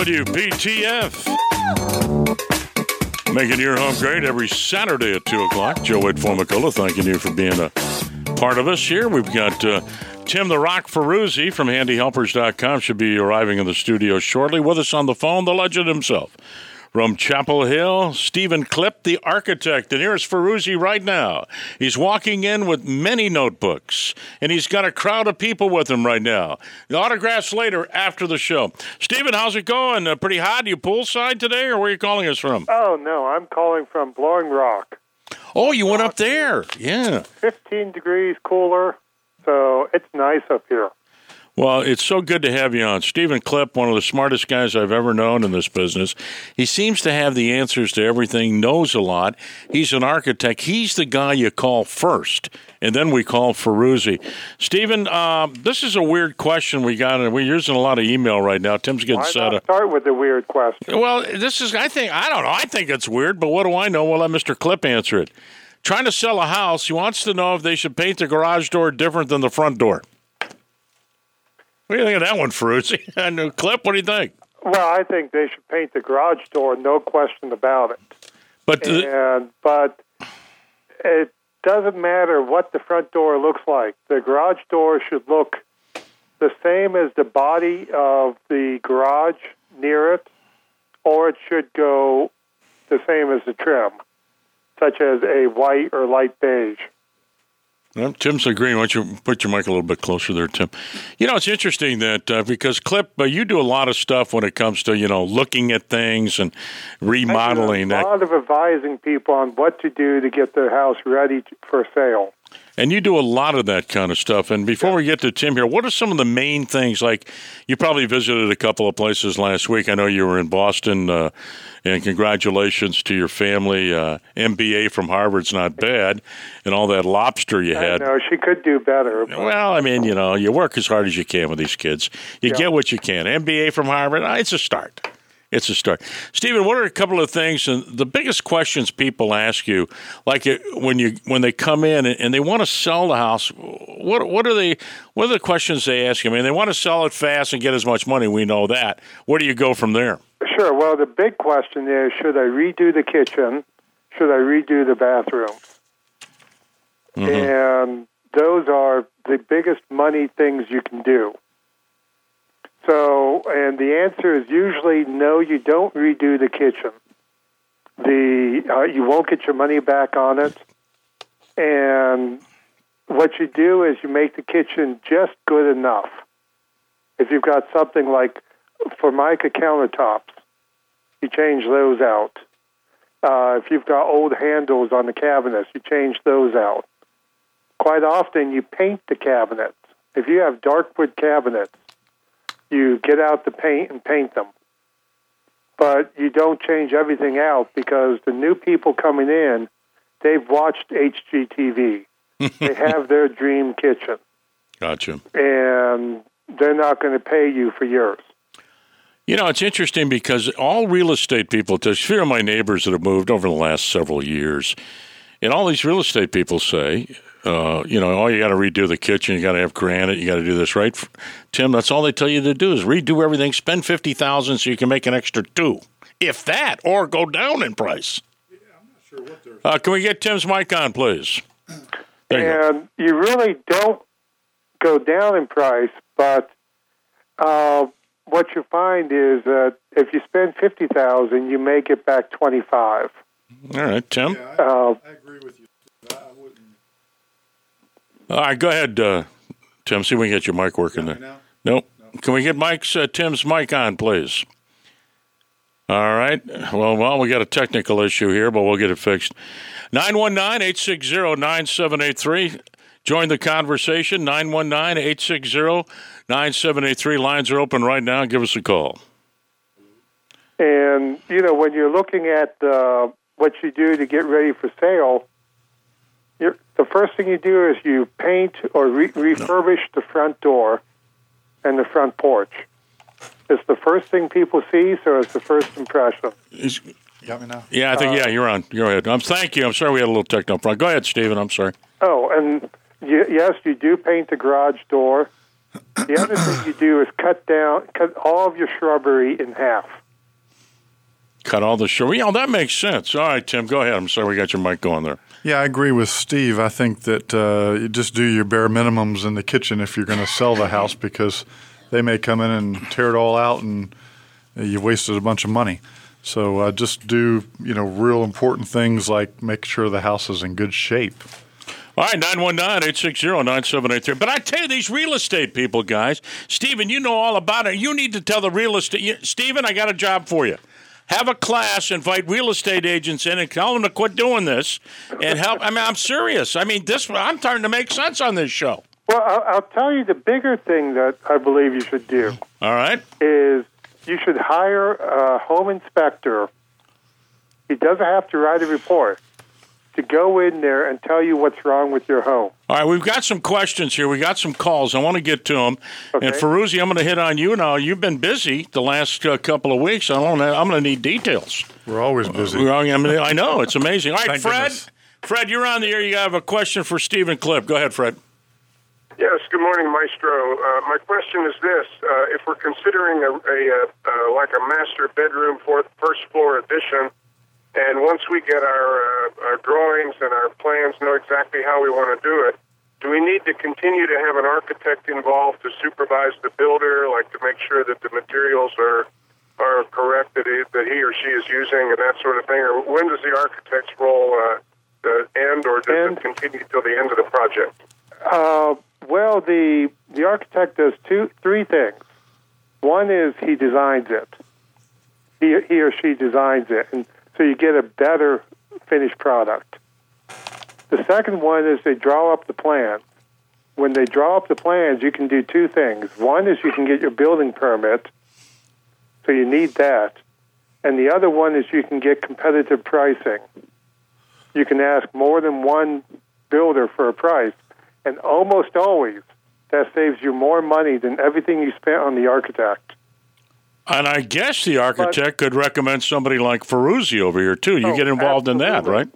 WPTF. Making your home great every Saturday at 2 o'clock. Joe Wade Formicola, thanking you for being a part of us here. We've got uh, Tim the Rock Ferruzzi from handyhelpers.com should be arriving in the studio shortly. With us on the phone, the legend himself. From Chapel Hill, Stephen Clipp, the architect. And here's Ferruzzi right now. He's walking in with many notebooks, and he's got a crowd of people with him right now. The autographs later after the show. Stephen, how's it going? Uh, pretty hot? You poolside today, or where are you calling us from? Oh, no, I'm calling from Blowing Rock. Oh, you went up there. Yeah. 15 degrees cooler, so it's nice up here. Well, it's so good to have you on. Stephen Clipp, one of the smartest guys I've ever known in this business. He seems to have the answers to everything, knows a lot. He's an architect. He's the guy you call first, and then we call Ferruzzi. Stephen, uh, this is a weird question we got, and we're using a lot of email right now. Tim's getting Why set up. start with the weird question? Well, this is, I think, I don't know. I think it's weird, but what do I know? We'll let Mr. Clipp answer it. Trying to sell a house, he wants to know if they should paint the garage door different than the front door. What do you think of that one, Ferruzzi? and uh, Clip, what do you think? Well, I think they should paint the garage door, no question about it. But the, but it doesn't matter what the front door looks like. The garage door should look the same as the body of the garage near it, or it should go the same as the trim, such as a white or light beige. Well, Tim's agreeing. Why don't you put your mic a little bit closer there, Tim? You know, it's interesting that uh, because Clip, uh, you do a lot of stuff when it comes to you know looking at things and remodeling I do that, a lot of advising people on what to do to get their house ready for sale. And you do a lot of that kind of stuff. And before we get to Tim here, what are some of the main things? Like you probably visited a couple of places last week. I know you were in Boston, uh, and congratulations to your family. Uh, MBA from Harvard's not bad, and all that lobster you had. No, she could do better. but- Well, I mean, you know, you work as hard as you can with these kids. You Yeah. get what you can. MBA from Harvard, uh, it's a start. It's a start. Stephen, what are a couple of things and the biggest questions people ask you, like uh, when you when they come in and, they want to sell the house? What what are they? What are the questions they ask you? I mean, they want to sell it fast and get as much money. We know that. Where do you go from there? Sure. Well, the big question is should I redo the kitchen? Should I redo the bathroom? And those are the biggest money things you can do. So, and the answer is usually no, you don't redo the kitchen. The uh, you won't get your money back on it. And what you do is you make the kitchen just good enough. If you've got something like Formica countertops, you change those out. Uh, if you've got old handles on the cabinets, you change those out. Quite often, you paint the cabinets. If you have dark wood cabinets, you get out the paint and paint them. But you don't change everything out because the new people coming in, they've watched HGTV. they have their dream kitchen, Gotcha. and they're not going to pay you for yours. You know, it's interesting because all real estate people, few of my neighbors that have moved over the last several years, and all these real estate people say, uh, you know, oh, you got to redo the kitchen, you got to have granite, you got to do this, right? Tim, that's all they tell you to do is redo everything, spend fifty thousand so you can make an extra two, if that, or go down in price. Yeah, I'm not sure what uh, can we get Tim's mic on, please? There you go. and you really don't go down in price, but uh, what you find is that if you spend fifty thousand, you may get back twenty five. All right, Tim. Uh, I agree with you. I I wouldn't. All right, go ahead, uh, Tim. See if we can get your mic working there. Now, Nope. Can we get Mike's uh, Tim's mic on, please? All right. Well, well, we got a technical issue here, but we'll get it fixed. 919-860-9783. Join the conversation. 919-860-9783. Lines are open right now. Give us a call. and you know when you're looking at uh, what you do to get ready for sale, you're, the first thing you do is you paint or re- refurbish the front door and the front porch. It's the first thing people see, so it's the first impression. Is- you got me now? yeah, I think, yeah, you're on. Go ahead. Um, thank you. I'm sorry we had a little techno problem. Go ahead, Stephen. I'm sorry. Oh, and y- yes, you do paint the garage door. The other thing you do is cut down, cut all of your shrubbery in half. Cut all the shrubbery. Yeah, that makes sense. All right, Tim, go ahead. I'm sorry we got your mic going there. Yeah, I agree with Steve. I think that uh, you just do your bare minimums in the kitchen if you're going to sell the house because they may come in and tear it all out and you've wasted a bunch of money. So uh, just do you know real important things like make sure the house is in good shape. All right, 919-860-9783. But I tell you, these real estate people, guys, Stephen, you know all about it. You need to tell the real estate. Stephen, I got a job for you. Have a class, invite real estate agents in, and tell them to quit doing this and help. I mean, I'm serious. I mean, this. I'm trying to make sense on this show. Well, I'll, I'll tell you the bigger thing that I believe you should do All right. is you should hire a home inspector. He doesn't have to write a report to go in there and tell you what's wrong with your home. All right, we've got some questions here. We got some calls. I want to get to them. Okay. And Ferruzzi, I'm going to hit on you now. You've been busy the last uh, couple of weeks. I don't know. I'm going to need details. We're always busy. Well, I, mean, I know it's amazing. All right, Thank Fred. goodness. Fred, you're on the air. You have a question for Stephen Clip. Go ahead, Fred. Yes, good morning, Maestro. Uh, my question is this: uh, If we're considering a, a, uh uh, like a master bedroom for first floor addition, and once we get our, uh, our drawings and our plans, know exactly how we want to do it, do we need to continue to have an architect involved to supervise the builder, like to make sure that the materials are are correct that he, that he or she is using, and that sort of thing? Or when does the architect's role uh, end, or does End. it continue till the end of the project? Uh, well, the the architect does two, three things. One is he designs it. He he or she designs it, and so you get a better finished product. The second one is they draw up the plans. When they draw up the plans, you can do two things. One is you can get your building permit, so you need that, and the other one is you can get competitive pricing. You can ask more than one builder for a price and almost always that saves you more money than everything you spent on the architect. And I guess the architect could recommend somebody like Ferruzzi over here too. You Oh, get involved in that, right?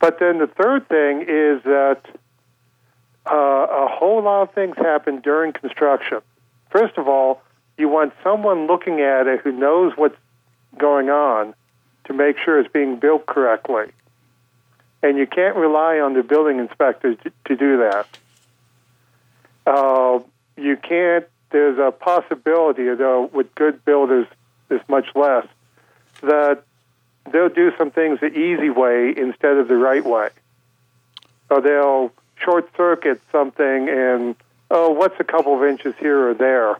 But then the third thing is that uh, a whole lot of things happen during construction. First of all, you want someone looking at it who knows what's going on to make sure it's being built correctly. And you can't rely on the building inspector to, to do that. Uh, you can't, there's a possibility, though, with good builders, there's much less, that they'll do some things the easy way instead of the right way. So they'll short circuit something and, oh, what's a couple of inches here or there?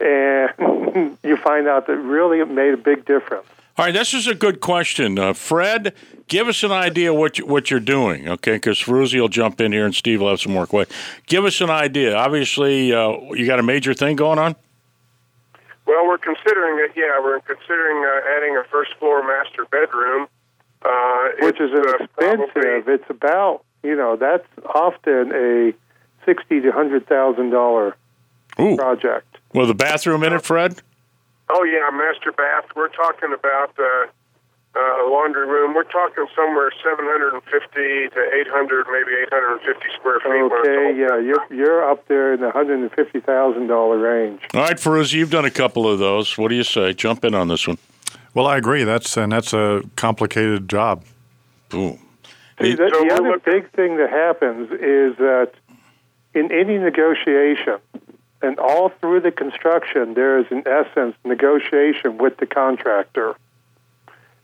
And you find out that really it made a big difference. All right, this is a good question, uh, Fred. Give us an idea what you, what you're doing, okay? Because Ferruzzi will jump in here and Steve will have some more questions. Give us an idea. Obviously, uh, you got a major thing going on. Well, we're considering it. Yeah, we're considering uh, adding a first floor master bedroom, uh, which is uh, expensive. probably- It's about you know that's often a sixty to hundred thousand dollar project. Well, the bathroom in it, Fred. Oh yeah, master bath. We're talking about uh, uh, a laundry room. We're talking somewhere 750 to 800, maybe 850 square feet. when it's all Okay, yeah, you're you're up there in the hundred and fifty thousand dollar range. All right, Ferruzzi, you've done a couple of those. What do you say? Jump in on this one. Well, I agree. That's and that's a complicated job. Ooh. See, the, So the other big thing that happens is that in any negotiation, and all through the construction, there is, in essence, negotiation with the contractor.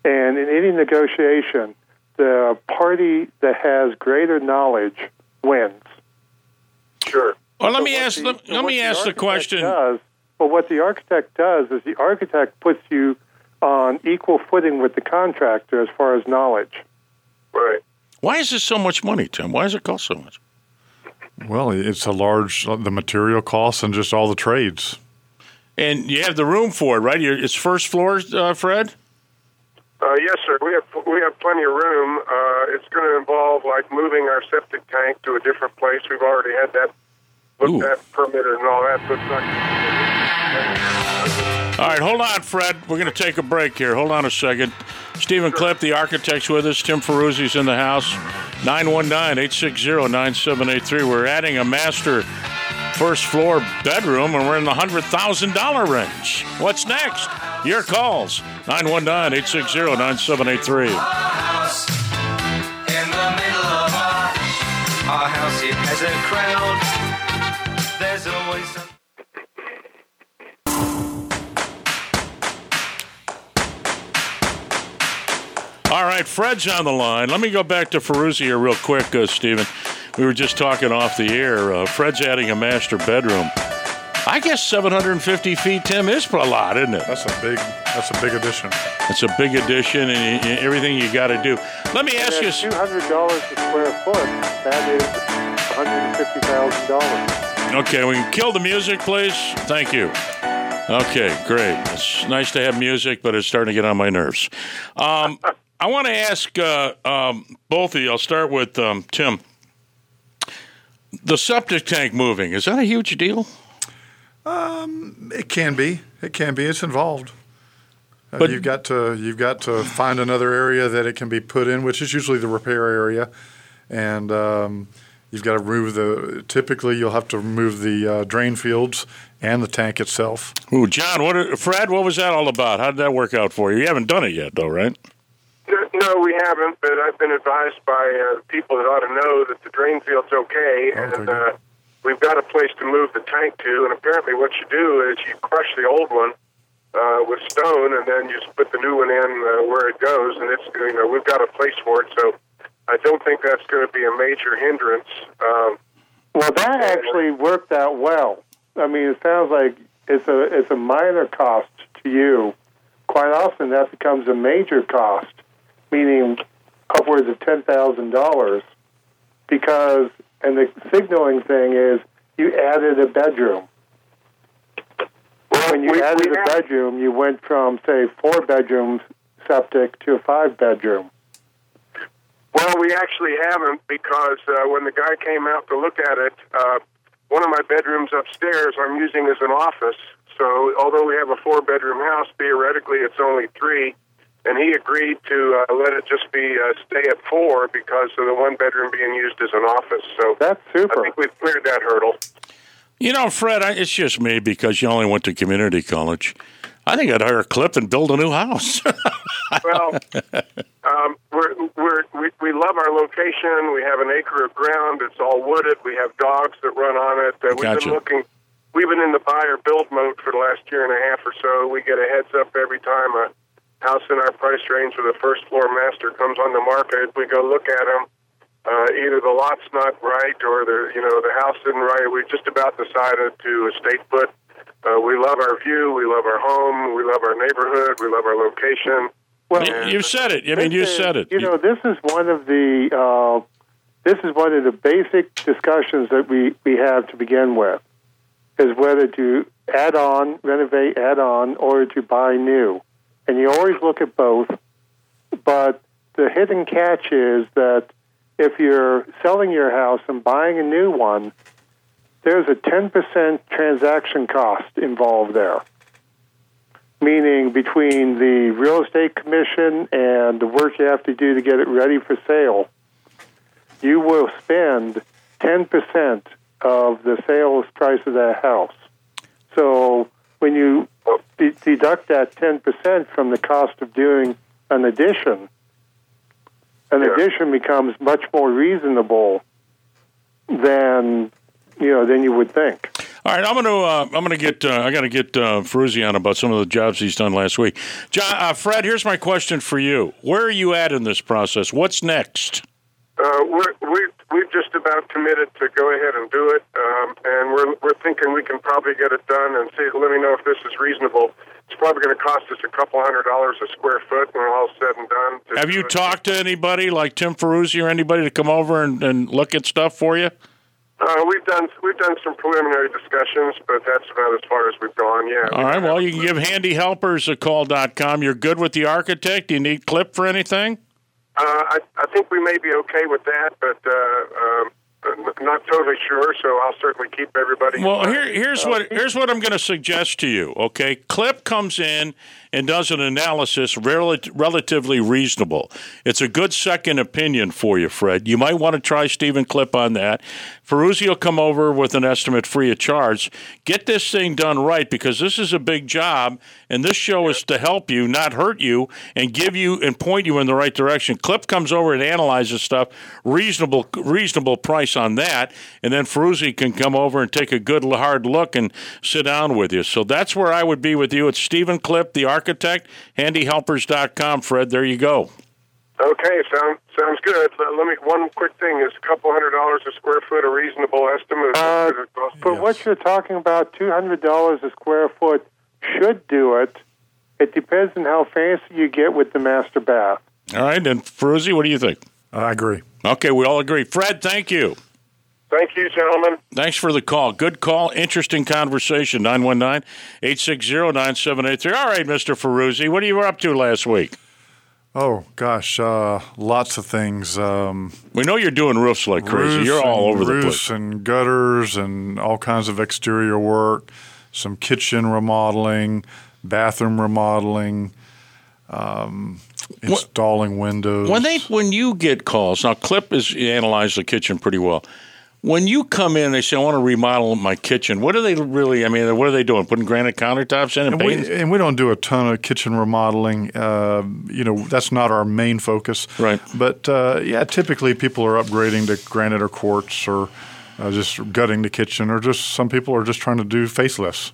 And in any negotiation, the party that has greater knowledge wins. Sure. Well, let So me ask. the- Let, so let me the ask the architect question. Does, but what the architect does is the architect puts you on equal footing with the contractor as far as knowledge. Right. Why is this so much money, Tim? Why does it cost so much? Well, it's a large the material costs and just all the trades. And you have the room for it, right? It's first floor, uh, Fred. Uh, yes, sir. We have we have plenty of room. Uh, it's going to involve like moving our septic tank to a different place. We've already had that looked Ooh. at, permitted, and all that. So it's. All right, hold on, Fred. We're going to take a break here. Hold on a second. Stephen Clip, the architect's with us. Tim Ferruzzi's in the house. 919 860 9783. We're adding a master first floor bedroom, and we're in the $100,000 range. What's next? Your calls 919 860 9783. Our house, it has a crowd. All right, Fred's on the line. Let me go back to Ferruzzi here real quick, uh, Stephen. We were just talking off the air. Uh, Fred's adding a master bedroom. I guess 750 feet, Tim, is a lot, isn't it? That's a big. That's a big addition. It's a big addition and y- y- everything you got to do. Let me ask you. Two hundred dollars a square foot, that is one hundred and fifty thousand dollars. Okay, we can kill the music, please. Thank you. Okay, great. It's nice to have music, but it's starting to get on my nerves. Um, I want to ask uh, um, both of you. I'll start with um, Tim. The septic tank moving is that a huge deal? It can be. It can be. It's involved. Uh, But- you've got to you've got to find another area that it can be put in, which is usually the repair area, and um, you've got to remove the. Typically, you'll have to remove the uh, drain fields and the tank itself. Ooh, John, what? Fred, what was that all about? How did that work out for you? You haven't done it yet, though, right? No, we haven't, but I've been advised by uh, people that ought to know that the drain field's okay, and uh, we've got a place to move the tank to. And apparently, what you do is you crush the old one uh, with stone, and then you just put the new one in uh, where it goes. And it's you know we've got a place for it, so I don't think that's going to be a major hindrance. Um, Well, that actually worked out well. I mean, it sounds like it's a it's a minor cost to you. Quite often, that becomes a major cost, meaning upwards of ten thousand dollars, because and the signaling thing is you added a bedroom. When you we- added we a have- bedroom, you went from say four bedrooms septic to a five bedroom. Well, we actually haven't because uh, when the guy came out to look at it, uh, one of my bedrooms upstairs I'm using as an office. So, although we have a four bedroom house, theoretically it's only three. And he agreed to uh, let it just be uh, stay at four because of the one bedroom being used as an office. So, That's super. I think we've cleared that hurdle. You know, Fred, I, it's just me because you only went to community college. I think I'd hire a clip and build a new house. Well, um, we're, we're, we we love our location. We have an acre of ground. It's all wooded. We have dogs that run on it. Uh, we've Gotcha. been looking. We've been in the buy or build mode for the last year and a half or so. We get a heads up every time a house in our price range with a first floor master comes on the market. We go look at them. Uh, either the lot's not right or the you know the house isn't right. We just about decided to estate put. Uh, we love our view. We love our home. We love our neighborhood. We love our location. Well, you, you said it. I mean, you is- said it. You know, this is one of the uh, this is one of the basic discussions that we we have to begin with, is whether to add on, renovate, add on, or to buy new, and you always look at both. But the hidden catch is that if you're selling your house and buying a new one, there's a ten percent transaction cost involved there meaning between the real estate commission and the work you have to do to get it ready for sale, you will spend 10% of the sales price of that house. So when you de- deduct that 10% from the cost of doing an addition, an Yeah. addition becomes much more reasonable than you know than you would think. All right, I'm going to uh, I'm going to get uh, I got to get uh, Ferruzzi on about some of the jobs he's done last week. John, uh, Fred, here's my question for you: Where are you at in this process? What's next? Uh, we're, we we've just about committed to go ahead and do it, um, and we're we're thinking we can probably get it done. And see, let me know if this is reasonable. It's probably going to cost us a couple hundred dollars a square foot when all said and done. Have you talked to anybody like Tim Ferruzzi or anybody to come over and, and look at stuff for you? Uh, we've done we've done some preliminary discussions, but that's about as far as we've gone. Yeah. All right. Well, you can give handyhelpers a call. dot com. You're good with the architect. Do you need clip for anything? Uh, I, I think we may be okay with that, but uh, um, not totally sure, so I'll certainly keep everybody. Well, here, here's uh, what here's what I'm going to suggest to you. Okay, Clip comes in and does an analysis rel- relatively reasonable. It's a good second opinion for you, Fred. You might want to try Stephen Clip on that. Ferruzzi will come over with an estimate free of charge. Get this thing done right because this is a big job, and this show is to help you, not hurt you, and give you and point you in the right direction. Clip comes over and analyzes stuff, reasonable reasonable price on that, and then Ferruzzi can come over and take a good hard look and sit down with you. So that's where I would be with you. It's Stephen Clip, the architect, handyhelpers.com. Fred, there you go. Okay, sound, sounds good. Let, let me one quick thing: is a couple hundred dollars a square foot a reasonable estimate? Uh, Does it cost- For what you're talking about, two hundred dollars a square foot should do it. It depends on how fancy you get with the master bath. All right, and Ferruzzi, what do you think? I agree. Okay, we all agree. Fred, thank you. Thank you, gentlemen. Thanks for the call. Good call. Interesting conversation. 919 860 9783. All right, Mr. Ferruzzi, what are you up to last week? Oh gosh, uh, lots of things. Um, We know you're doing roofs like crazy. roofs You're all and- over the place. and gutters and all kinds of exterior work, some kitchen remodeling, bathroom remodeling, um, installing windows. When they when you get calls, now Clip has analyzed the kitchen pretty well. When you come in, they say, "I want to remodel my kitchen." What are they really? I mean, what are they doing? Putting granite countertops in and, and we, and we don't do a ton of kitchen remodeling. Uh, you know, that's not our main focus. Right. But uh, yeah, typically people are upgrading to granite or quartz or uh, just gutting the kitchen, or just some people are just trying to do facelifts.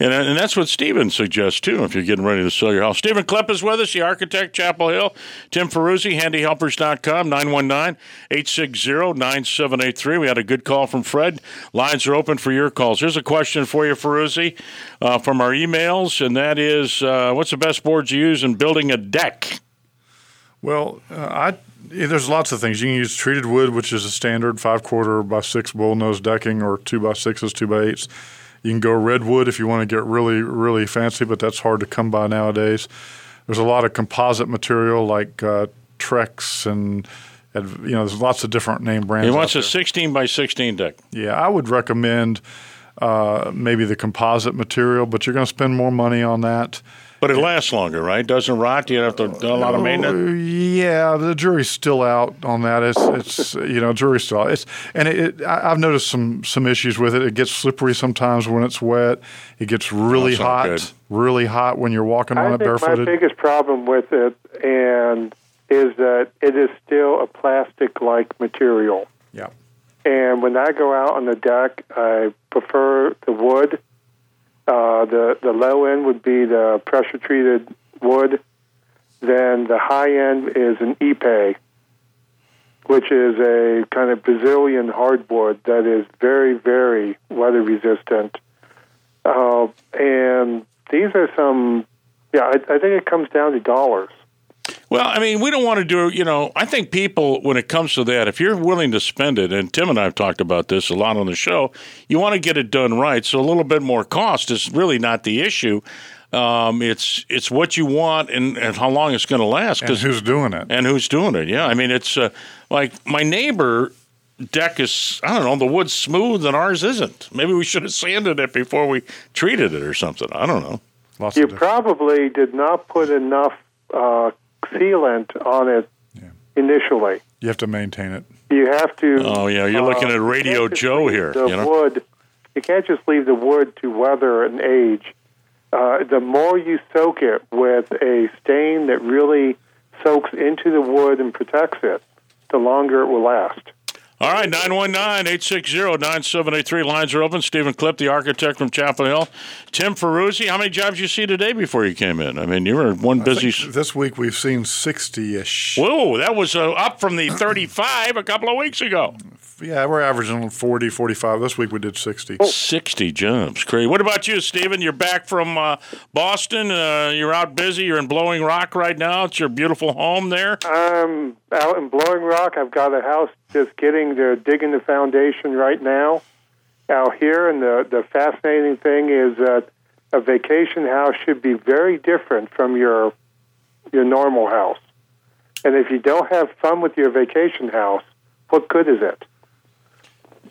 And, and that's what Steven suggests too if you're getting ready to sell your house. Stephen Clip is with us, the architect, Chapel Hill. Tim Ferruzzi, handyhelpers.com, 919 860 9783. We had a good call from Fred. Lines are open for your calls. Here's a question for you, Ferruzzi, uh, from our emails, and that is uh, what's the best boards you use in building a deck? Well, uh, I there's lots of things you can use. Treated wood, which is a standard five quarter by six bullnose decking, or two by sixes, two by eights. You can go redwood if you want to get really, really fancy, but that's hard to come by nowadays. There's a lot of composite material like uh, Trex and, you know there's lots of different name brands. He wants a there. 16 by 16 deck. Yeah, I would recommend uh, maybe the composite material, but you're going to spend more money on that. But it lasts longer, right? Doesn't rot. You have to do a lot of maintenance. Oh, yeah, the jury's still out on that. It's, it's you know, jury's still out. It's and it, it, I- I've noticed some some issues with it. It gets slippery sometimes when it's wet. It gets really That's hot, good. really hot when you're walking on I it think my barefooted. biggest problem with it and is that it is still a plastic-like material. yeah, And when I go out on the deck, I prefer the wood. Uh, the the low end would be the pressure treated wood. Then the high end is an ipe, which is a kind of Brazilian hardwood that is very very weather resistant. Uh, and these are some. Yeah, I, I think it comes down to dollars. Well, I mean, we don't want to do, you know, I think people, when it comes to that, if you're willing to spend it, and Tim and I have talked about this a lot on the show, you want to get it done right. So a little bit more cost is really not the issue. Um, it's it's what you want and, and how long it's going to last. and 'cause- who's doing it? and who's doing it? Yeah, I mean, it's uh, like my neighbor deck is, I don't know, the wood's smooth and ours isn't. Maybe we should have sanded it before we treated it or something. I don't know. Lots You probably did not put enough uh, sealant on it Yeah. initially. you have to maintain it. You have to. Oh, yeah, you're looking at Radio you can't just Joe here, The you know? wood. You can't just leave the wood to weather and age. Uh, the more you soak it with a stain that really soaks into the wood and protects it, the longer it will last. All right, 919 860 9783. Lines are open. Stephen Clip, the architect from Chapel Hill. Tim Ferruzzi, how many jobs you see today before you came in? I mean, you were one busy. this week we've seen sixty ish. Whoa, that was uh, up from the 35 a couple of weeks ago. Yeah, we're averaging 40, 45. This week we did sixty. 60 jobs. Crazy. What about you, Stephen? You're back from uh, Boston. Uh, you're out busy. You're in Blowing Rock right now. It's your beautiful home there. I'm out in Blowing Rock. I've got a house just getting to digging the foundation right now out here. And the, the fascinating thing is that a vacation house should be very different from your your normal house. And if you don't have fun with your vacation house, what good is it?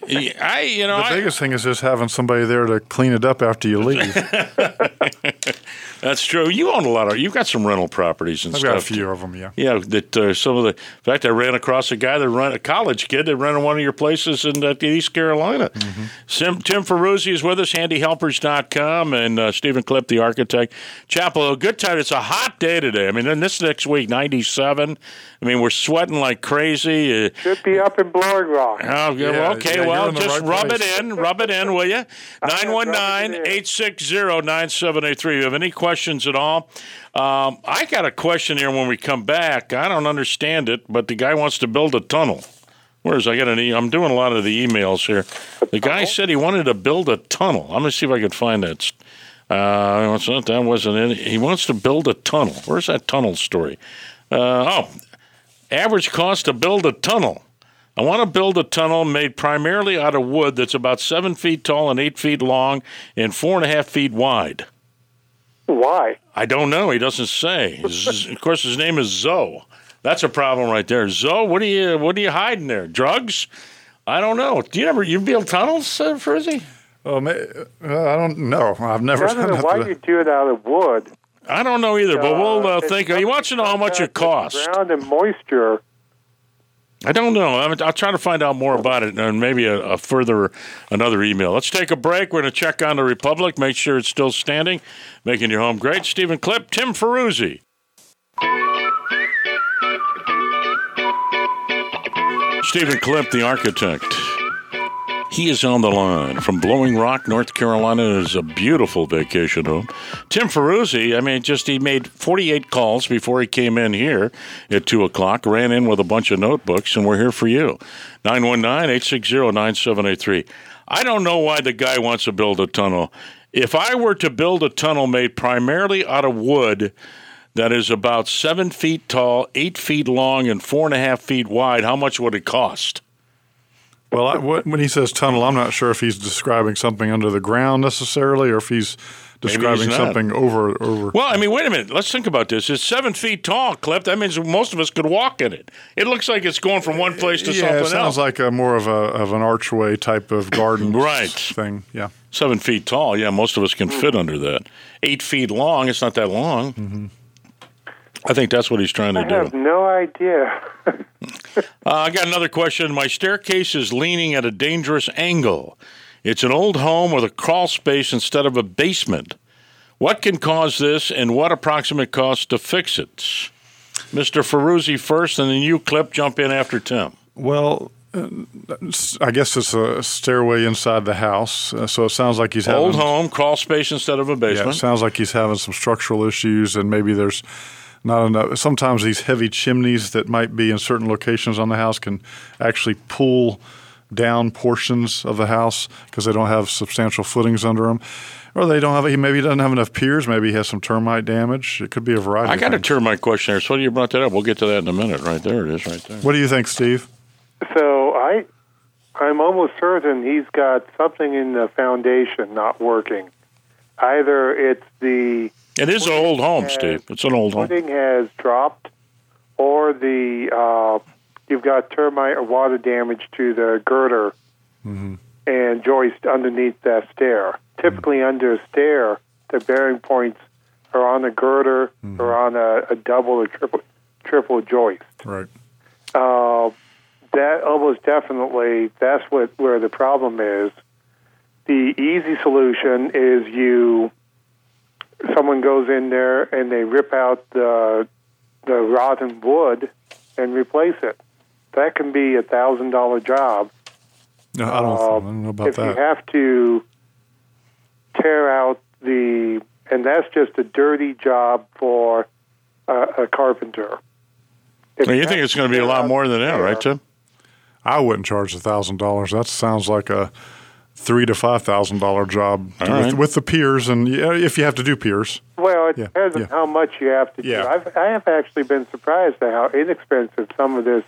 I, you know, The I, biggest thing is just having somebody there to clean it up after you leave. that's true. You own a lot of. You've got some rental properties and I've stuff. got a few of them, yeah. Yeah, that uh, some of the. In fact, I ran across a guy that run a college kid that rented one of your places in uh, East Carolina. Mm-hmm. Sim, Tim Ferruzzi is with us, handyhelpers.com, and uh, Stephen Clip, the architect. Chapel, good time. It's a hot day today. I mean, and this next week, 97. I mean, we're sweating like crazy. Uh, Should be up in Blowing Rock. Oh, yeah, Yeah, okay. yeah, you're well, just right rub place. it in. Rub it in, will you? rub it 919 in. 860 9783. You have any questions at all? Um, I got a question here when we come back. I don't understand it, but the guy wants to build a tunnel. Where's I got an e- I'm doing a lot of the emails here. The guy said he wanted to build a tunnel. I'm gonna see if I can find that. Uh, what's that? That wasn't in. He wants to build a tunnel. Where's that tunnel story? Uh, oh, average cost to build a tunnel. I want to build a tunnel made primarily out of wood that's about seven feet tall and eight feet long and four and a half feet wide. Why? I don't know. He doesn't say. Z- of course, his name is Zoe. That's a problem right there. Zoe, what are you what are you hiding there? Drugs? I don't know. Do you ever you build tunnels, uh, Frizzy? Oh, ma- uh, I don't know. I've never I don't know why do you do it out of wood. I don't know either, but we'll uh, it's think. He wants to know how much it costs. Ground and moisture. I don't know. I'm, I'll try to find out more about it and maybe a, a further another email. Let's take a break. We're going to check on the Republic, make sure it's still standing, making your home great. Stephen Clip, Tim Ferruzzi. Stephen Clip, the architect. He is on the line from Blowing Rock, North Carolina. It is a beautiful vacation home. Tim Ferruzzi, I mean, just he made 48 calls before he came in here at 2 o'clock, ran in with a bunch of notebooks, and we're here for you. 919 860 9783. I don't know why the guy wants to build a tunnel. If I were to build a tunnel made primarily out of wood, that is about seven feet tall, eight feet long, and four and a half feet wide, how much would it cost? Well, I, when he says tunnel, I'm not sure if he's describing something under the ground necessarily, or if he's describing something over over. Well, I mean, wait a minute. Let's think about this. It's seven feet tall, Cliff. That means most of us could walk in it. It looks like it's going from one place to yeah, something it sounds else. like a more of a of an archway type of garden Right. thing. Yeah. seven feet tall. Yeah, most of us can fit under that. Eight feet long. It's not that long. Mm-hmm. I think that's what he's trying to do. I have no idea. Uh, I got another question. My staircase is leaning at a dangerous angle. It's an old home with a crawl space instead of a basement. What can cause this, and what approximate cost to fix it? Mr. Ferruzzi first, and then you, Clip, jump in after Tim. Well, uh, I guess it's a stairway inside the house, uh, so it sounds like he's having Old home, crawl space instead of a Yeah, basement. it sounds like he's having some structural issues, and maybe there's not enough. Sometimes these heavy chimneys that might be in certain locations on the house can actually pull down portions of the house because they don't have substantial footings under them, or they don't have. He maybe doesn't have enough piers. Maybe he has some termite damage. It could be a variety. I of got a termite question there. So you brought that up. We'll get to that in a minute. Right there it is. Right there. What do you think, Steve? So I, I'm almost certain he's got something in the foundation not working. Either it's the It is an old home, Yeah. Steve. It's an old home. footing has dropped, or the uh, you've got termite or water damage to the girder and joist underneath that stair. Typically, under a stair, the bearing points are on the girder or on a, a double or triple triple joist. Right. Uh, that almost definitely that's what where the problem is. The easy solution is you someone goes in there and they rip out the the rotten wood and replace it. That can be a thousand dollar job. No, I don't, Uh, I don't know about if you have to tear out the and that's just a dirty job for a, a carpenter. If you have think it's going to be a lot more than that, right, Tim? I wouldn't charge a thousand dollars. That sounds like a three to five thousand dollar job with, right. with the piers, and if you have to do piers. Well, it Yeah, depends on how much you have to Yeah. do. I've, I have actually been surprised at how inexpensive some of this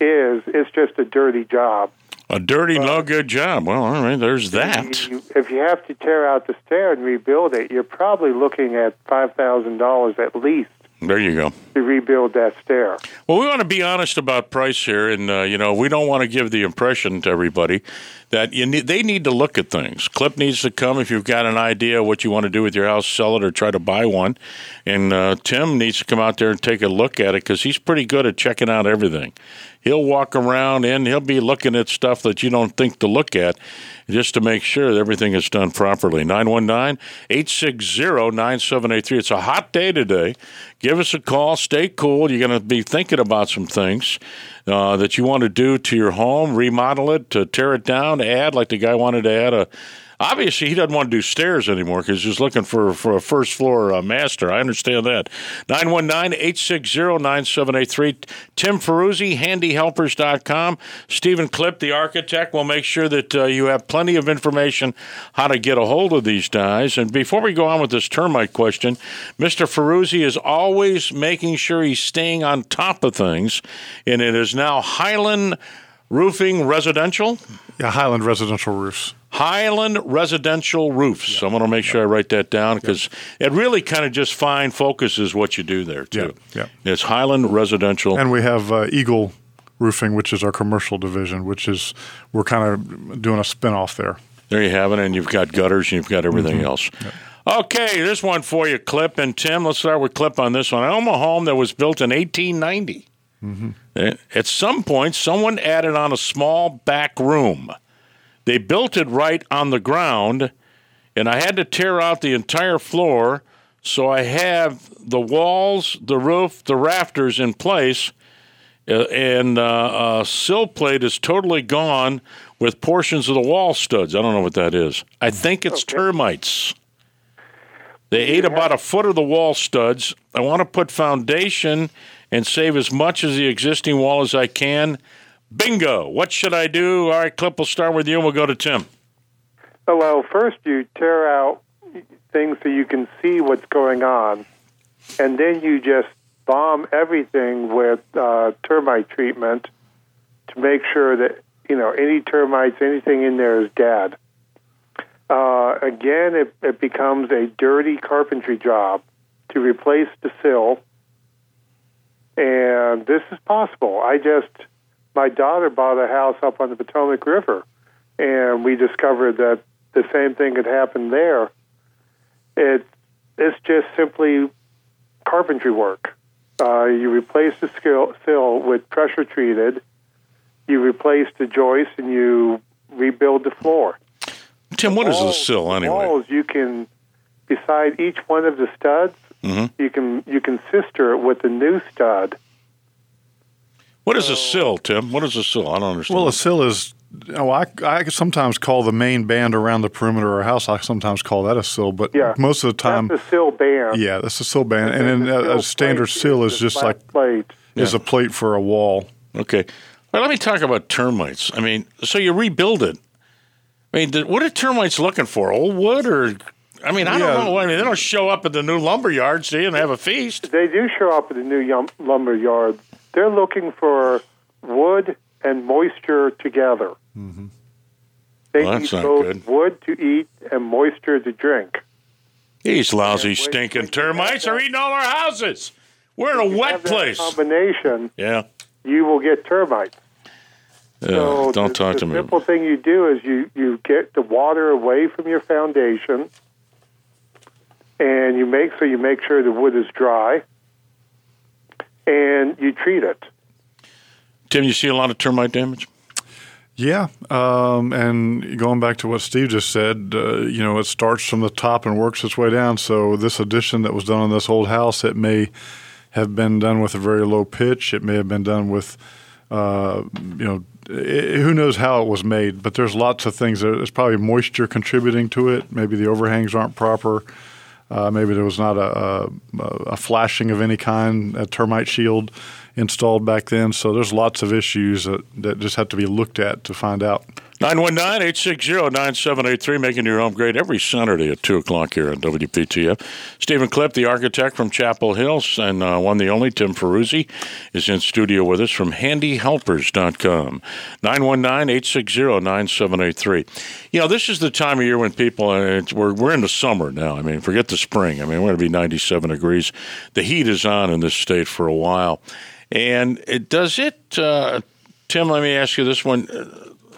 is. It's just a dirty job. A dirty, no good job. Well, all right, there's that. You, if you have to tear out the stair and rebuild it, you're probably looking at five thousand dollars at least There you go. to rebuild that stair. Well, we want to be honest about price here, and uh, you know we don't want to give the impression to everybody that you need, they need to look at things. Clip needs to come if you've got an idea what you want to do with your house, sell it or try to buy one. And uh, Tim needs to come out there and take a look at it because he's pretty good at checking out everything. He'll walk around and he'll be looking at stuff that you don't think to look at just to make sure that everything is done properly. 919 860 9783. It's a hot day today. Give us a call. Stay cool. You're going to be thinking about some things uh, that you want to do to your home, remodel it, to tear it down, add, like the guy wanted to add a Obviously, he doesn't want to do stairs anymore because he's looking for, for a first floor uh, master. I understand that. 919 860 9783. Tim Ferruzzi, handyhelpers.com. Stephen Clip, the architect, will make sure that uh, you have plenty of information how to get a hold of these guys. And before we go on with this termite question, Mr. Ferruzzi is always making sure he's staying on top of things. And it is now Highland Roofing Residential. Yeah, Highland Residential Roofs. Highland Residential Roofs. So I'm going to make sure I write that down because it really kind of just fine focuses what you do there too. Yeah, yeah. It's Highland Residential. And we have uh, Eagle Roofing, which is our commercial division, which is we're kind of doing a spinoff there. there you have it, and you've got gutters and you've got everything else. Okay, this one for you, Clip and Tim. Let's start with Clip on this one. I own a home that was built in 1890. Eh, At some point, someone added on a small back room. They built it right on the ground, and I had to tear out the entire floor. So I have the walls, the roof, the rafters in place, uh, and uh, uh, sill plate is totally gone with portions of the wall studs. I don't know what that is. I think it's termites. They ate about a foot of the wall studs. I want to put foundation and save as much of the existing wall as I can. Bingo. What should I do? All right, Clip, we'll start with you and we'll go to Tim. Oh, well, first you tear out things so you can see what's going on, and then you just bomb everything with uh, termite treatment to make sure that you know any termites, anything in there is dead. Uh, again, it, it becomes a dirty carpentry job to replace the sill, and this is possible. I just my daughter bought a house up on the Potomac River, and we discovered that the same thing had happened there. It it's just simply carpentry work. Uh, you replace the skill, sill with pressure treated. You replace the joist and you rebuild the floor. Tim, what is a Walls- sill anyway? Walls you can beside each one of the studs, Mhm. you can you can sister it with a new stud. What is a sill, Tim? What is a sill? I don't understand. Well, a sill is. Oh, I, I sometimes call the main band around the perimeter of our house. I sometimes call that a sill, but Yeah, most of the time, That's a sill band. yeah, that's a sill band. And then a, a standard sill is the just flat like plate. is Yeah. a plate for a wall. Okay. Well, let me talk about termites. I mean, so you rebuild it. I mean, th- what are termites looking for? Old wood or? I mean, I Yeah. don't know. I mean, they don't show up at the new lumber yard, see, and have a feast. They do show up at the new yum- lumber yard. They're looking for wood and moisture together. Mm-hmm. They Well, need that's not both good. wood to eat and moisture to drink. These lousy, stinking wait till you have termites are eating all our houses. We're in a wet Have that place. combination, Yeah. you will get termites. Yeah, So don't the, talk the to me. The simple thing you do is you, you get the water away from your foundation, and you make so you make sure the wood is dry, and you treat it. Tim, you see a lot of termite damage? Yeah, um, and going back to what Steve just said, uh, you know, it starts from the top and works its way down. So this addition that was done on this old house, it may have been done with a very low pitch. It may have been done with, uh, you know, i who knows how it was made. But there's lots of things. There's probably moisture contributing to it. Maybe the overhangs aren't proper. Uh, maybe there was not a, a, a flashing of any kind, a termite shield installed back then. So there's lots of issues that, that just have to be looked at to find out. 919 860 9783, making your home great every Saturday at 2 o'clock here on WPTF. Stephen Clip, the architect from Chapel Hills, and uh, one the only, Tim Ferruzzi, is in studio with us from handyhelpers.com. 919 860 9783. You know, this is the time of year when people, uh, we're, we're in the summer now. I mean, forget the spring. I mean, we're going to be 97 degrees. The heat is on in this state for a while. And it, does it, uh, Tim, let me ask you this one.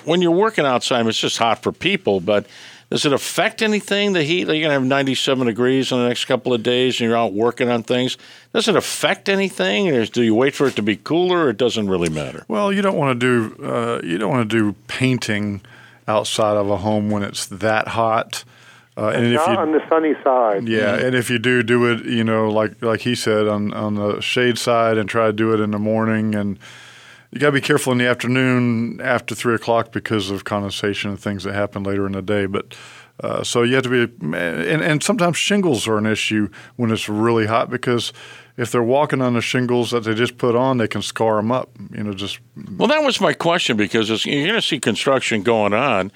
When you're working outside, it's just hot for people, but does it affect anything? The heat? Like you're gonna have 97 degrees in the next couple of days, and you're out working on things. Does it affect anything? Or do you wait for it to be cooler? Or it doesn't really matter. Well, you don't want to do uh, you don't want to do painting outside of a home when it's that hot. Uh, and if Not you on the sunny side. yeah, and if you do do it, you know, like like he said on on the shade side, and try to do it in the morning, and you got to be careful in the afternoon after three o'clock because of condensation and things that happen later in the day. But uh, so you have to be, and and sometimes shingles are an issue when it's really hot because if they're walking on the shingles that they just put on, they can scar them up. You know, just Well, that was my question because you're going to see construction going on,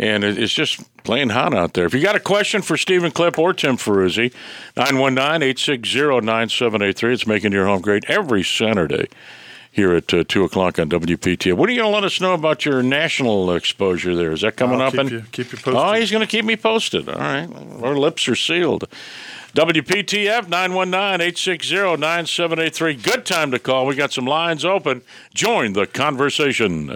and it's just plain hot out there. If you got a question for Stephen Clip or Tim Ferruzzi, 919-860-9783. It's making your home great every Saturday here at uh, 2 o'clock on WPTF. What are you going to let us know about your national exposure there? Is that coming I'll up? keep in- you- keep you posted. Oh, he's going to keep me posted. All right. Our lips are sealed. WPTF 919-860-9783. Good time to call. We got some lines open. Join the conversation.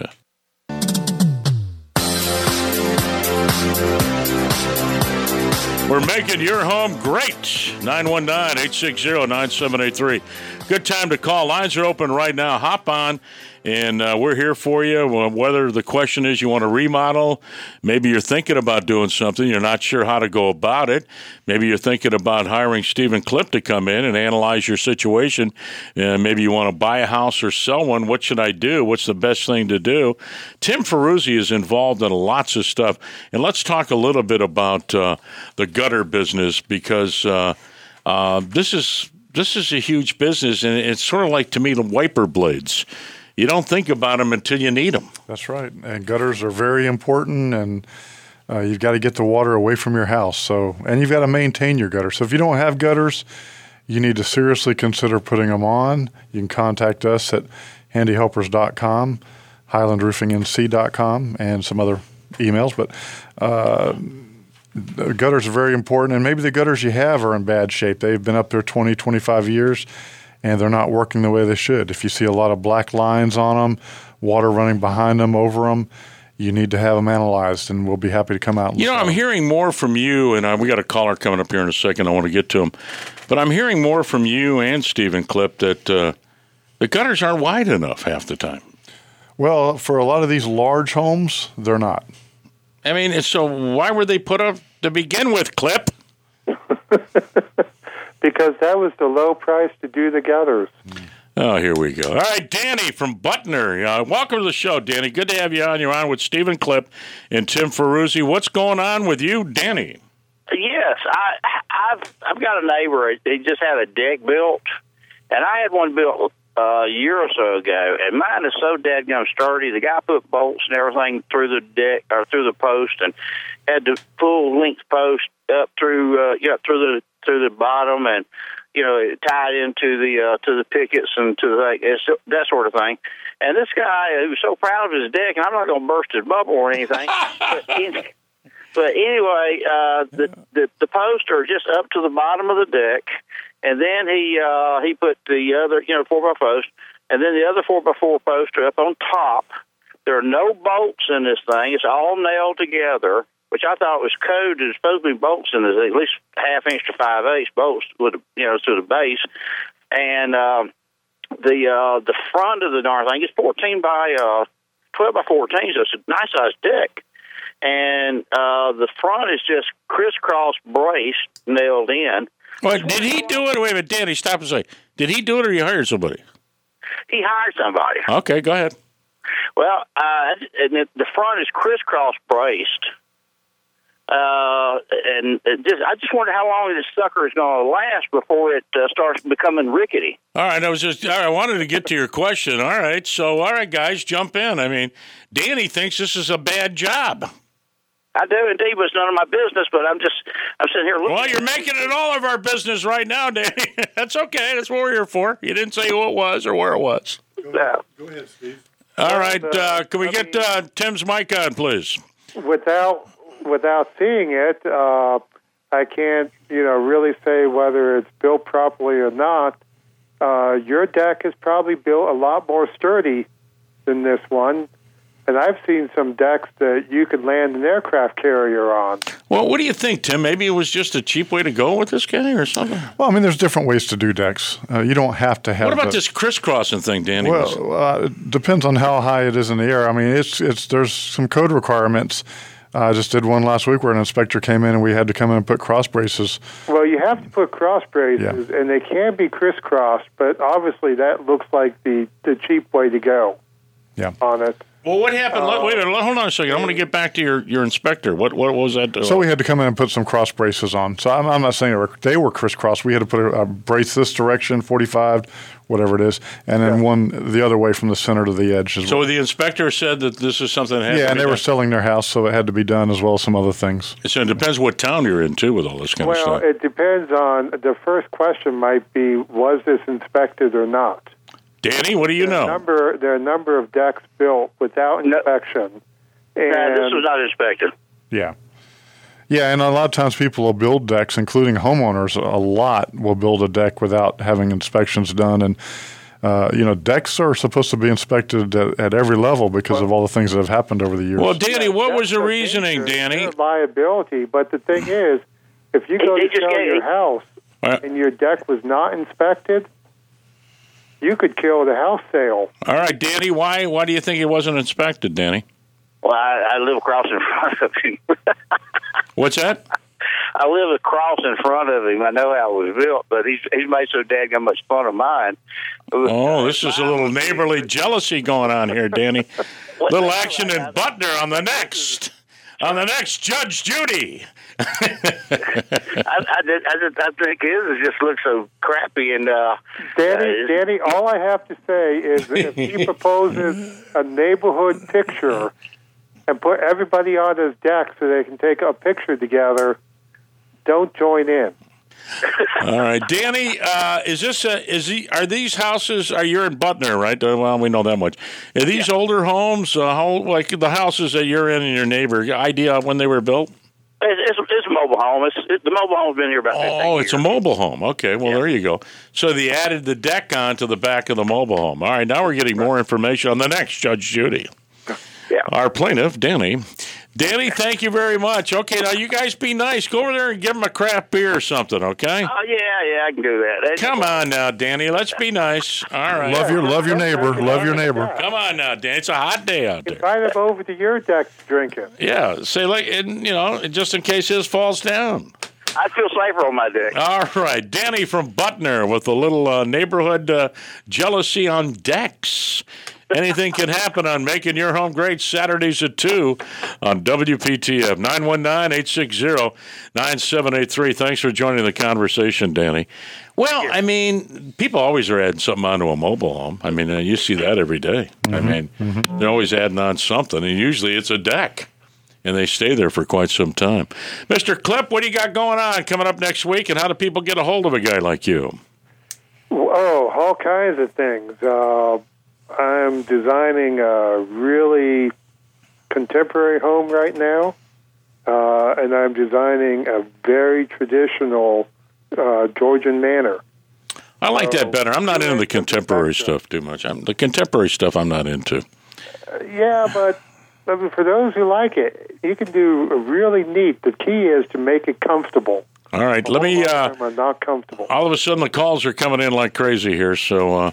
We're making your home great. 919-860-9783. Good time to call. Lines are open right now. Hop on, and uh, we're here for you. Whether the question is you want to remodel, maybe you're thinking about doing something, you're not sure how to go about it. Maybe you're thinking about hiring Stephen Clip to come in and analyze your situation. Uh, maybe you want to buy a house or sell one. What should I do? What's the best thing to do? Tim Ferruzzi is involved in lots of stuff, and let's talk a little bit about uh, the gutter business because uh, uh, this is this is a huge business, and it's sort of like to me the wiper blades. You don't think about them until you need them. That's right. And gutters are very important, and uh, you've got to get the water away from your house. So, and you've got to maintain your gutters. So, if you don't have gutters, you need to seriously consider putting them on. You can contact us at handyhelpers.com, highlandroofingnc.com, and some other emails. But uh, the gutters are very important, and maybe the gutters you have are in bad shape. They've been up there 20, 25 years, and they're not working the way they should. If you see a lot of black lines on them, water running behind them, over them, you need to have them analyzed, and we'll be happy to come out. And You know, I'm hearing more from you, and uh, we got a caller coming up here in a second. I want to get to him, but I'm hearing more from you and Stephen Clip that uh, the gutters aren't wide enough half the time. Well, for a lot of these large homes, they're not. I mean, so why were they put up to begin with, Clip? Because that was the low price to do the gutters. Oh, here we go. All right, Danny from Butner. Uh, welcome to the show, Danny. Good to have you on. You're on with Stephen Clip and Tim Ferruzzi. What's going on with you, Danny? Yes, I, I've I've got a neighbor. He just had a deck built, and I had one built a year or so ago, and mine is so dadgum sturdy. The guy put bolts and everything through the deck or through the post, and had the full length post up through uh, yeah through the through the bottom, and you know it tied into the uh, to the pickets and to the like, that sort of thing. And this guy he was so proud of his deck, and I'm not going to burst his bubble or anything. but, but anyway, uh, the, the the posts are just up to the bottom of the deck, and then he uh, he put the other you know four by post, and then the other four by four posts are up on top. There are no bolts in this thing; it's all nailed together. Which I thought was code. There's supposed to be bolts in this, at least half inch to five eighths bolts with you know to the base, and um, the uh, the front of the darn thing is 14 by uh, 12 by 14, so it's a nice sized deck and uh, the front is just crisscross braced, nailed in. Well, did he do it? Wait a minute, Danny, stop and say, did he do it or you hired somebody? He hired somebody. Okay, go ahead. Well, uh, and the front is crisscross braced. Uh, and just, I just wonder how long this sucker is going to last before it uh, starts becoming rickety. All right, I was just all right, I wanted to get to your question. All right, so all right, guys, jump in. I mean, Danny thinks this is a bad job. I do indeed, but it's none of my business. But I'm just, I'm sitting here looking. Well, you're making it all of our business right now, Danny. That's okay. That's what we're here for. You didn't say who it was or where it was. Yeah. Go ahead, Steve. All right, uh, uh, can we I get mean- uh, Tim's mic on, please? Without without seeing it, uh, I can't you know really say whether it's built properly or not. Uh, your deck is probably built a lot more sturdy than this one, And I've seen some decks that you could land an aircraft carrier on. Well, what do you think, Tim? Maybe it was just a cheap way to go with this guy or something? Well, I mean, there's different ways to do decks. Uh, you don't have to have. What about the- this crisscrossing thing, Danny? was- Well, uh, it depends on how high it is in the air. I mean, it's it's there's some code requirements. Uh, I just did one last week where an inspector came in and we had to come in and put cross braces. Well, you have to put cross braces, and they can be crisscrossed, but obviously that looks like the, the cheap way to go Yeah. on it. Well, what happened? Let- Wait a minute. Hold on a second. I'm going to get back to your, your inspector. What what was that? uh, So we had to come in and put some cross braces on. So I'm, I'm not saying they were, they were crisscross. We had to put a, a brace this direction, 45, whatever it is, and then one the other way from the center to the edge. As so well. the inspector said that this is something that had yeah, to and be they were selling their house, so it had to be done as well as some other things. So it depends what town you're in, too, with all this kind Well, of stuff. Well, it depends on the first question might be was this inspected or not? Danny, what do you There know? number there are a number of decks built without No. inspection. And Nah, this was not inspected. Yeah. Yeah, and a lot of times people will build decks, including homeowners. A lot will build a deck without having inspections done, and uh, you know decks are supposed to be inspected at, at every level because of all the things that have happened over the years. Well, Danny, what decks was your reasoning. Danny? Liability, but the thing is, if you go to just sell your house and your deck was not inspected, you could kill the house sale. All right, Danny, why why do you think it wasn't inspected, Danny? Well, I, I live across in front of him. What's that? I live across in front of him. I know how it was built, but he's he's made so dadgum much fun of mine. Oh, this is a little neighborly jealousy going on here, Danny. Little action in Butner on the next. On the next, Judge Judy. I, I, did, I, did, I think his it just looks so crappy and uh, Danny, uh, Danny, all I have to say is if he proposes a neighborhood picture and put everybody on his deck so they can take a picture together, don't join in. All right, Danny. Uh, is this a, is he? Are these houses? Are you in Butner, right? Uh, Well, we know that much. Are these older homes? Uh, how like the houses that you're in and your neighbor? Idea of when they were built? It's, it's, it's a mobile home. It's, it, the mobile home's been here about 15 Oh, it's a mobile home. Okay, well there you go. So they added the deck onto the back of the mobile home. All right, now we're getting more information on the next Judge Judy. Yeah. Our plaintiff, Danny. Danny, thank you very much. Okay, now you guys be nice. Go over there and give him a craft beer or something, okay? Oh yeah, yeah, I can do that. That's- Come on now, Danny. Let's be nice. All right. love your love your neighbor, love your neighbor. Come on now, Dan. It's a hot day out there. Invite him over to your deck to drink it. Yeah. Say like, and, you know, just in case his falls down. I feel safer on my deck. All right, Danny from Butner with a little uh, neighborhood uh, jealousy on decks. Anything can happen on Making Your Home Great Saturdays at 2 on WPTF 919-860-9783. Thanks for joining the conversation, Danny. Well, I mean, people always are adding something onto a mobile home. I mean, uh, you see that every day. I mean, they're always adding on something, and usually it's a deck and they stay there for quite some time. Mr. Clip, what do you got going on coming up next week, and how do people get a hold of a guy like you? Oh, all kinds of things. Uh, I'm designing a really contemporary home right now, uh, and I'm designing a very traditional uh, Georgian manor. I like that better. I'm not into the contemporary stuff too much. I'm, the contemporary stuff I'm not into. Yeah, but for those who like it, you can do really neat. The key is to make it comfortable. All right, let me. Uh, are not comfortable. all of a sudden, the calls are coming in like crazy here. So uh,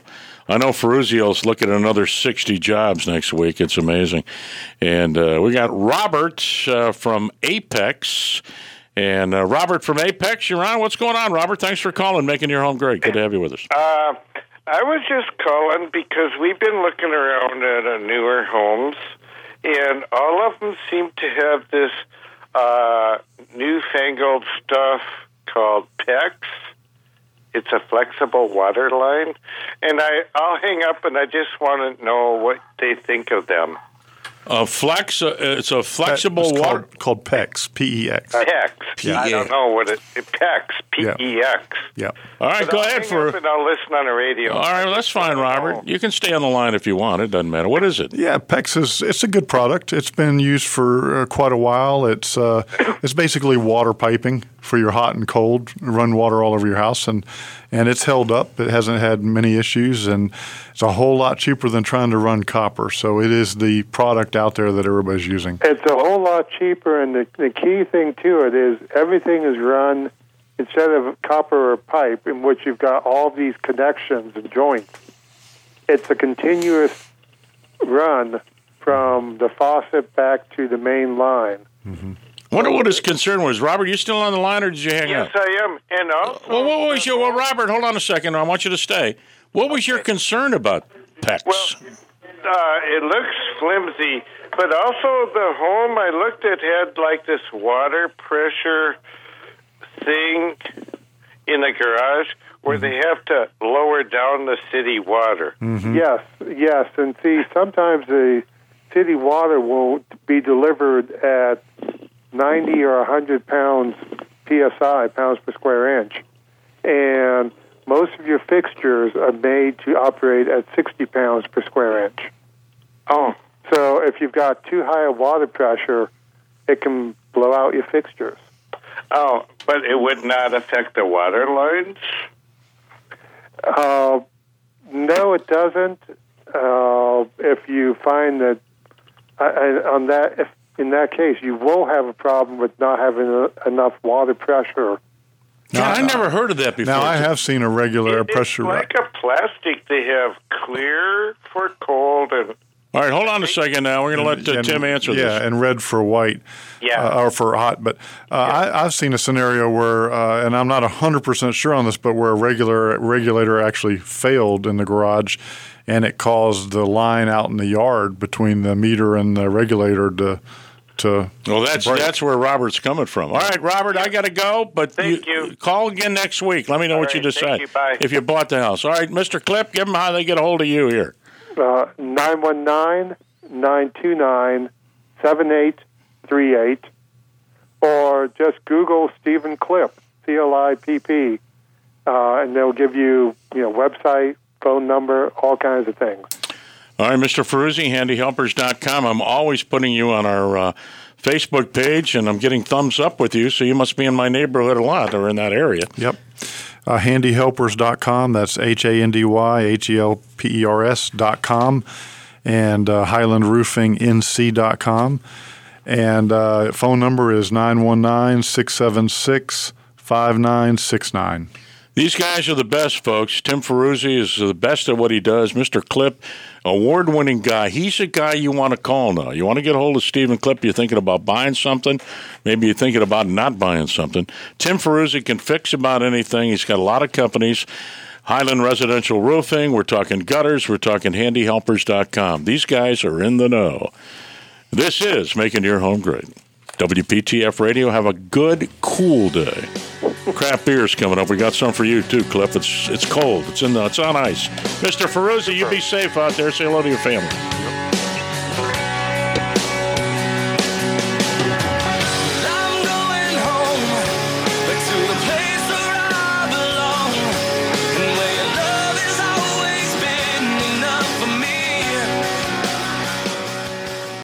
I know Ferruzzi's looking at another 60 jobs next week. It's amazing. And uh, we got Robert uh, from Apex. And uh, Robert from Apex, you're on. What's going on, Robert? Thanks for calling, making your home great. Good to have you with us. Uh, I was just calling because we've been looking around at newer homes, and all of them seem to have this uh, newfangled stuff called PEX. It's a flexible water line, and I, I'll hang up, and I just want to know what they think of them. A flex, uh, it's a flexible It's water. called, called PEX, P E X. PEX. I don't know what it. PEX. P E X. Yeah. All right, But go I'll ahead for. and I'll listen on the radio. All right, well, that's fine, Robert. You can stay on the line if you want. It doesn't matter. What is it? Yeah, PEX is it's a good product. It's been used for uh, quite a while. It's uh, it's basically water piping for your hot and cold. Run water all over your house, and and it's held up. It hasn't had many issues, and it's a whole lot cheaper than trying to run copper. So it is the product out there that everybody's using. It's a whole lot cheaper, and the, the key thing to it is everything is run instead of copper or pipe, in which you've got all these connections and joints. It's a continuous run from the faucet back to the main line. Mm-hmm. Wonder what his concern was. Robert, you still on the line, or did you hang Yes, up? I am. And also, Well, what was your? Well, Robert, hold on a second. I want you to stay. What was your concern about PEX? Well, uh, it looks flimsy, but also the home I looked at had like this water pressure thing in the garage where they have to lower down the city water. Yes, yes, and see, sometimes the city water will be delivered at 90 or 100 pounds psi, pounds per square inch, and most of your fixtures are made to operate at 60 pounds per square inch. Oh, So if you've got too high a water pressure, it can blow out your fixtures. oh, but it would not affect the water lines. Uh, no, it doesn't. Uh, if you find that on that, if in that case, you will have a problem with not having a, enough water pressure. Yeah, I never heard of that before. Now I have seen a regular It- pressure. It's like a plastic. They have clear for cold and All right, hold on a second. Now we're going to let uh, and- Tim answer yeah, this. and red for white. Yeah. uh, or for hot. But uh, I, I've seen a scenario where, uh, and I'm not 100% sure on this, but where a regular regulator actually failed in the garage and it caused the line out in the yard between the meter and the regulator to. To Well, that's break. that's where Robert's coming from. All right, Robert, I got to go, but Thank you. call again next week. Let me know All what you right, thank decide. you. Bye. If you bought the house, all right, Mister Clip, give them how they get a hold of you here. Uh, 919-929-7838 or just Google Stephen Clip, C-L-I-P-P, uh, and they'll give you, you know, website, phone number, all kinds of things. All right, Mr. Ferruzzi, handyhelpers.com. I'm always putting you on our uh, Facebook page, and I'm getting thumbs up with you, so you must be in my neighborhood a lot or in that area. Yep. Uh, handyhelpers.com. That's H A N D Y H E L P E R S.com. And uh, HighlandRoofingNC.com. And uh, phone number is 919 676 5969. These guys are the best, folks. Tim Ferruzzi is the best at what he does. Mr. Clip, award winning guy. He's a guy you want to call now. You want to get a hold of Stephen Clip, you're thinking about buying something, maybe you're thinking about not buying something. Tim Ferruzzi can fix about anything. He's got a lot of companies. Highland Residential Roofing, we're talking gutters, we're talking handyhelpers.com. These guys are in the know. This is Making Your Home Great. WPTF Radio, have a good, cool day. Craft beer's coming up. We got some for you too, Cliff. It's it's cold. It's in the it's on ice. Mr. Ferruzzi, you be safe out there. Say hello to your family.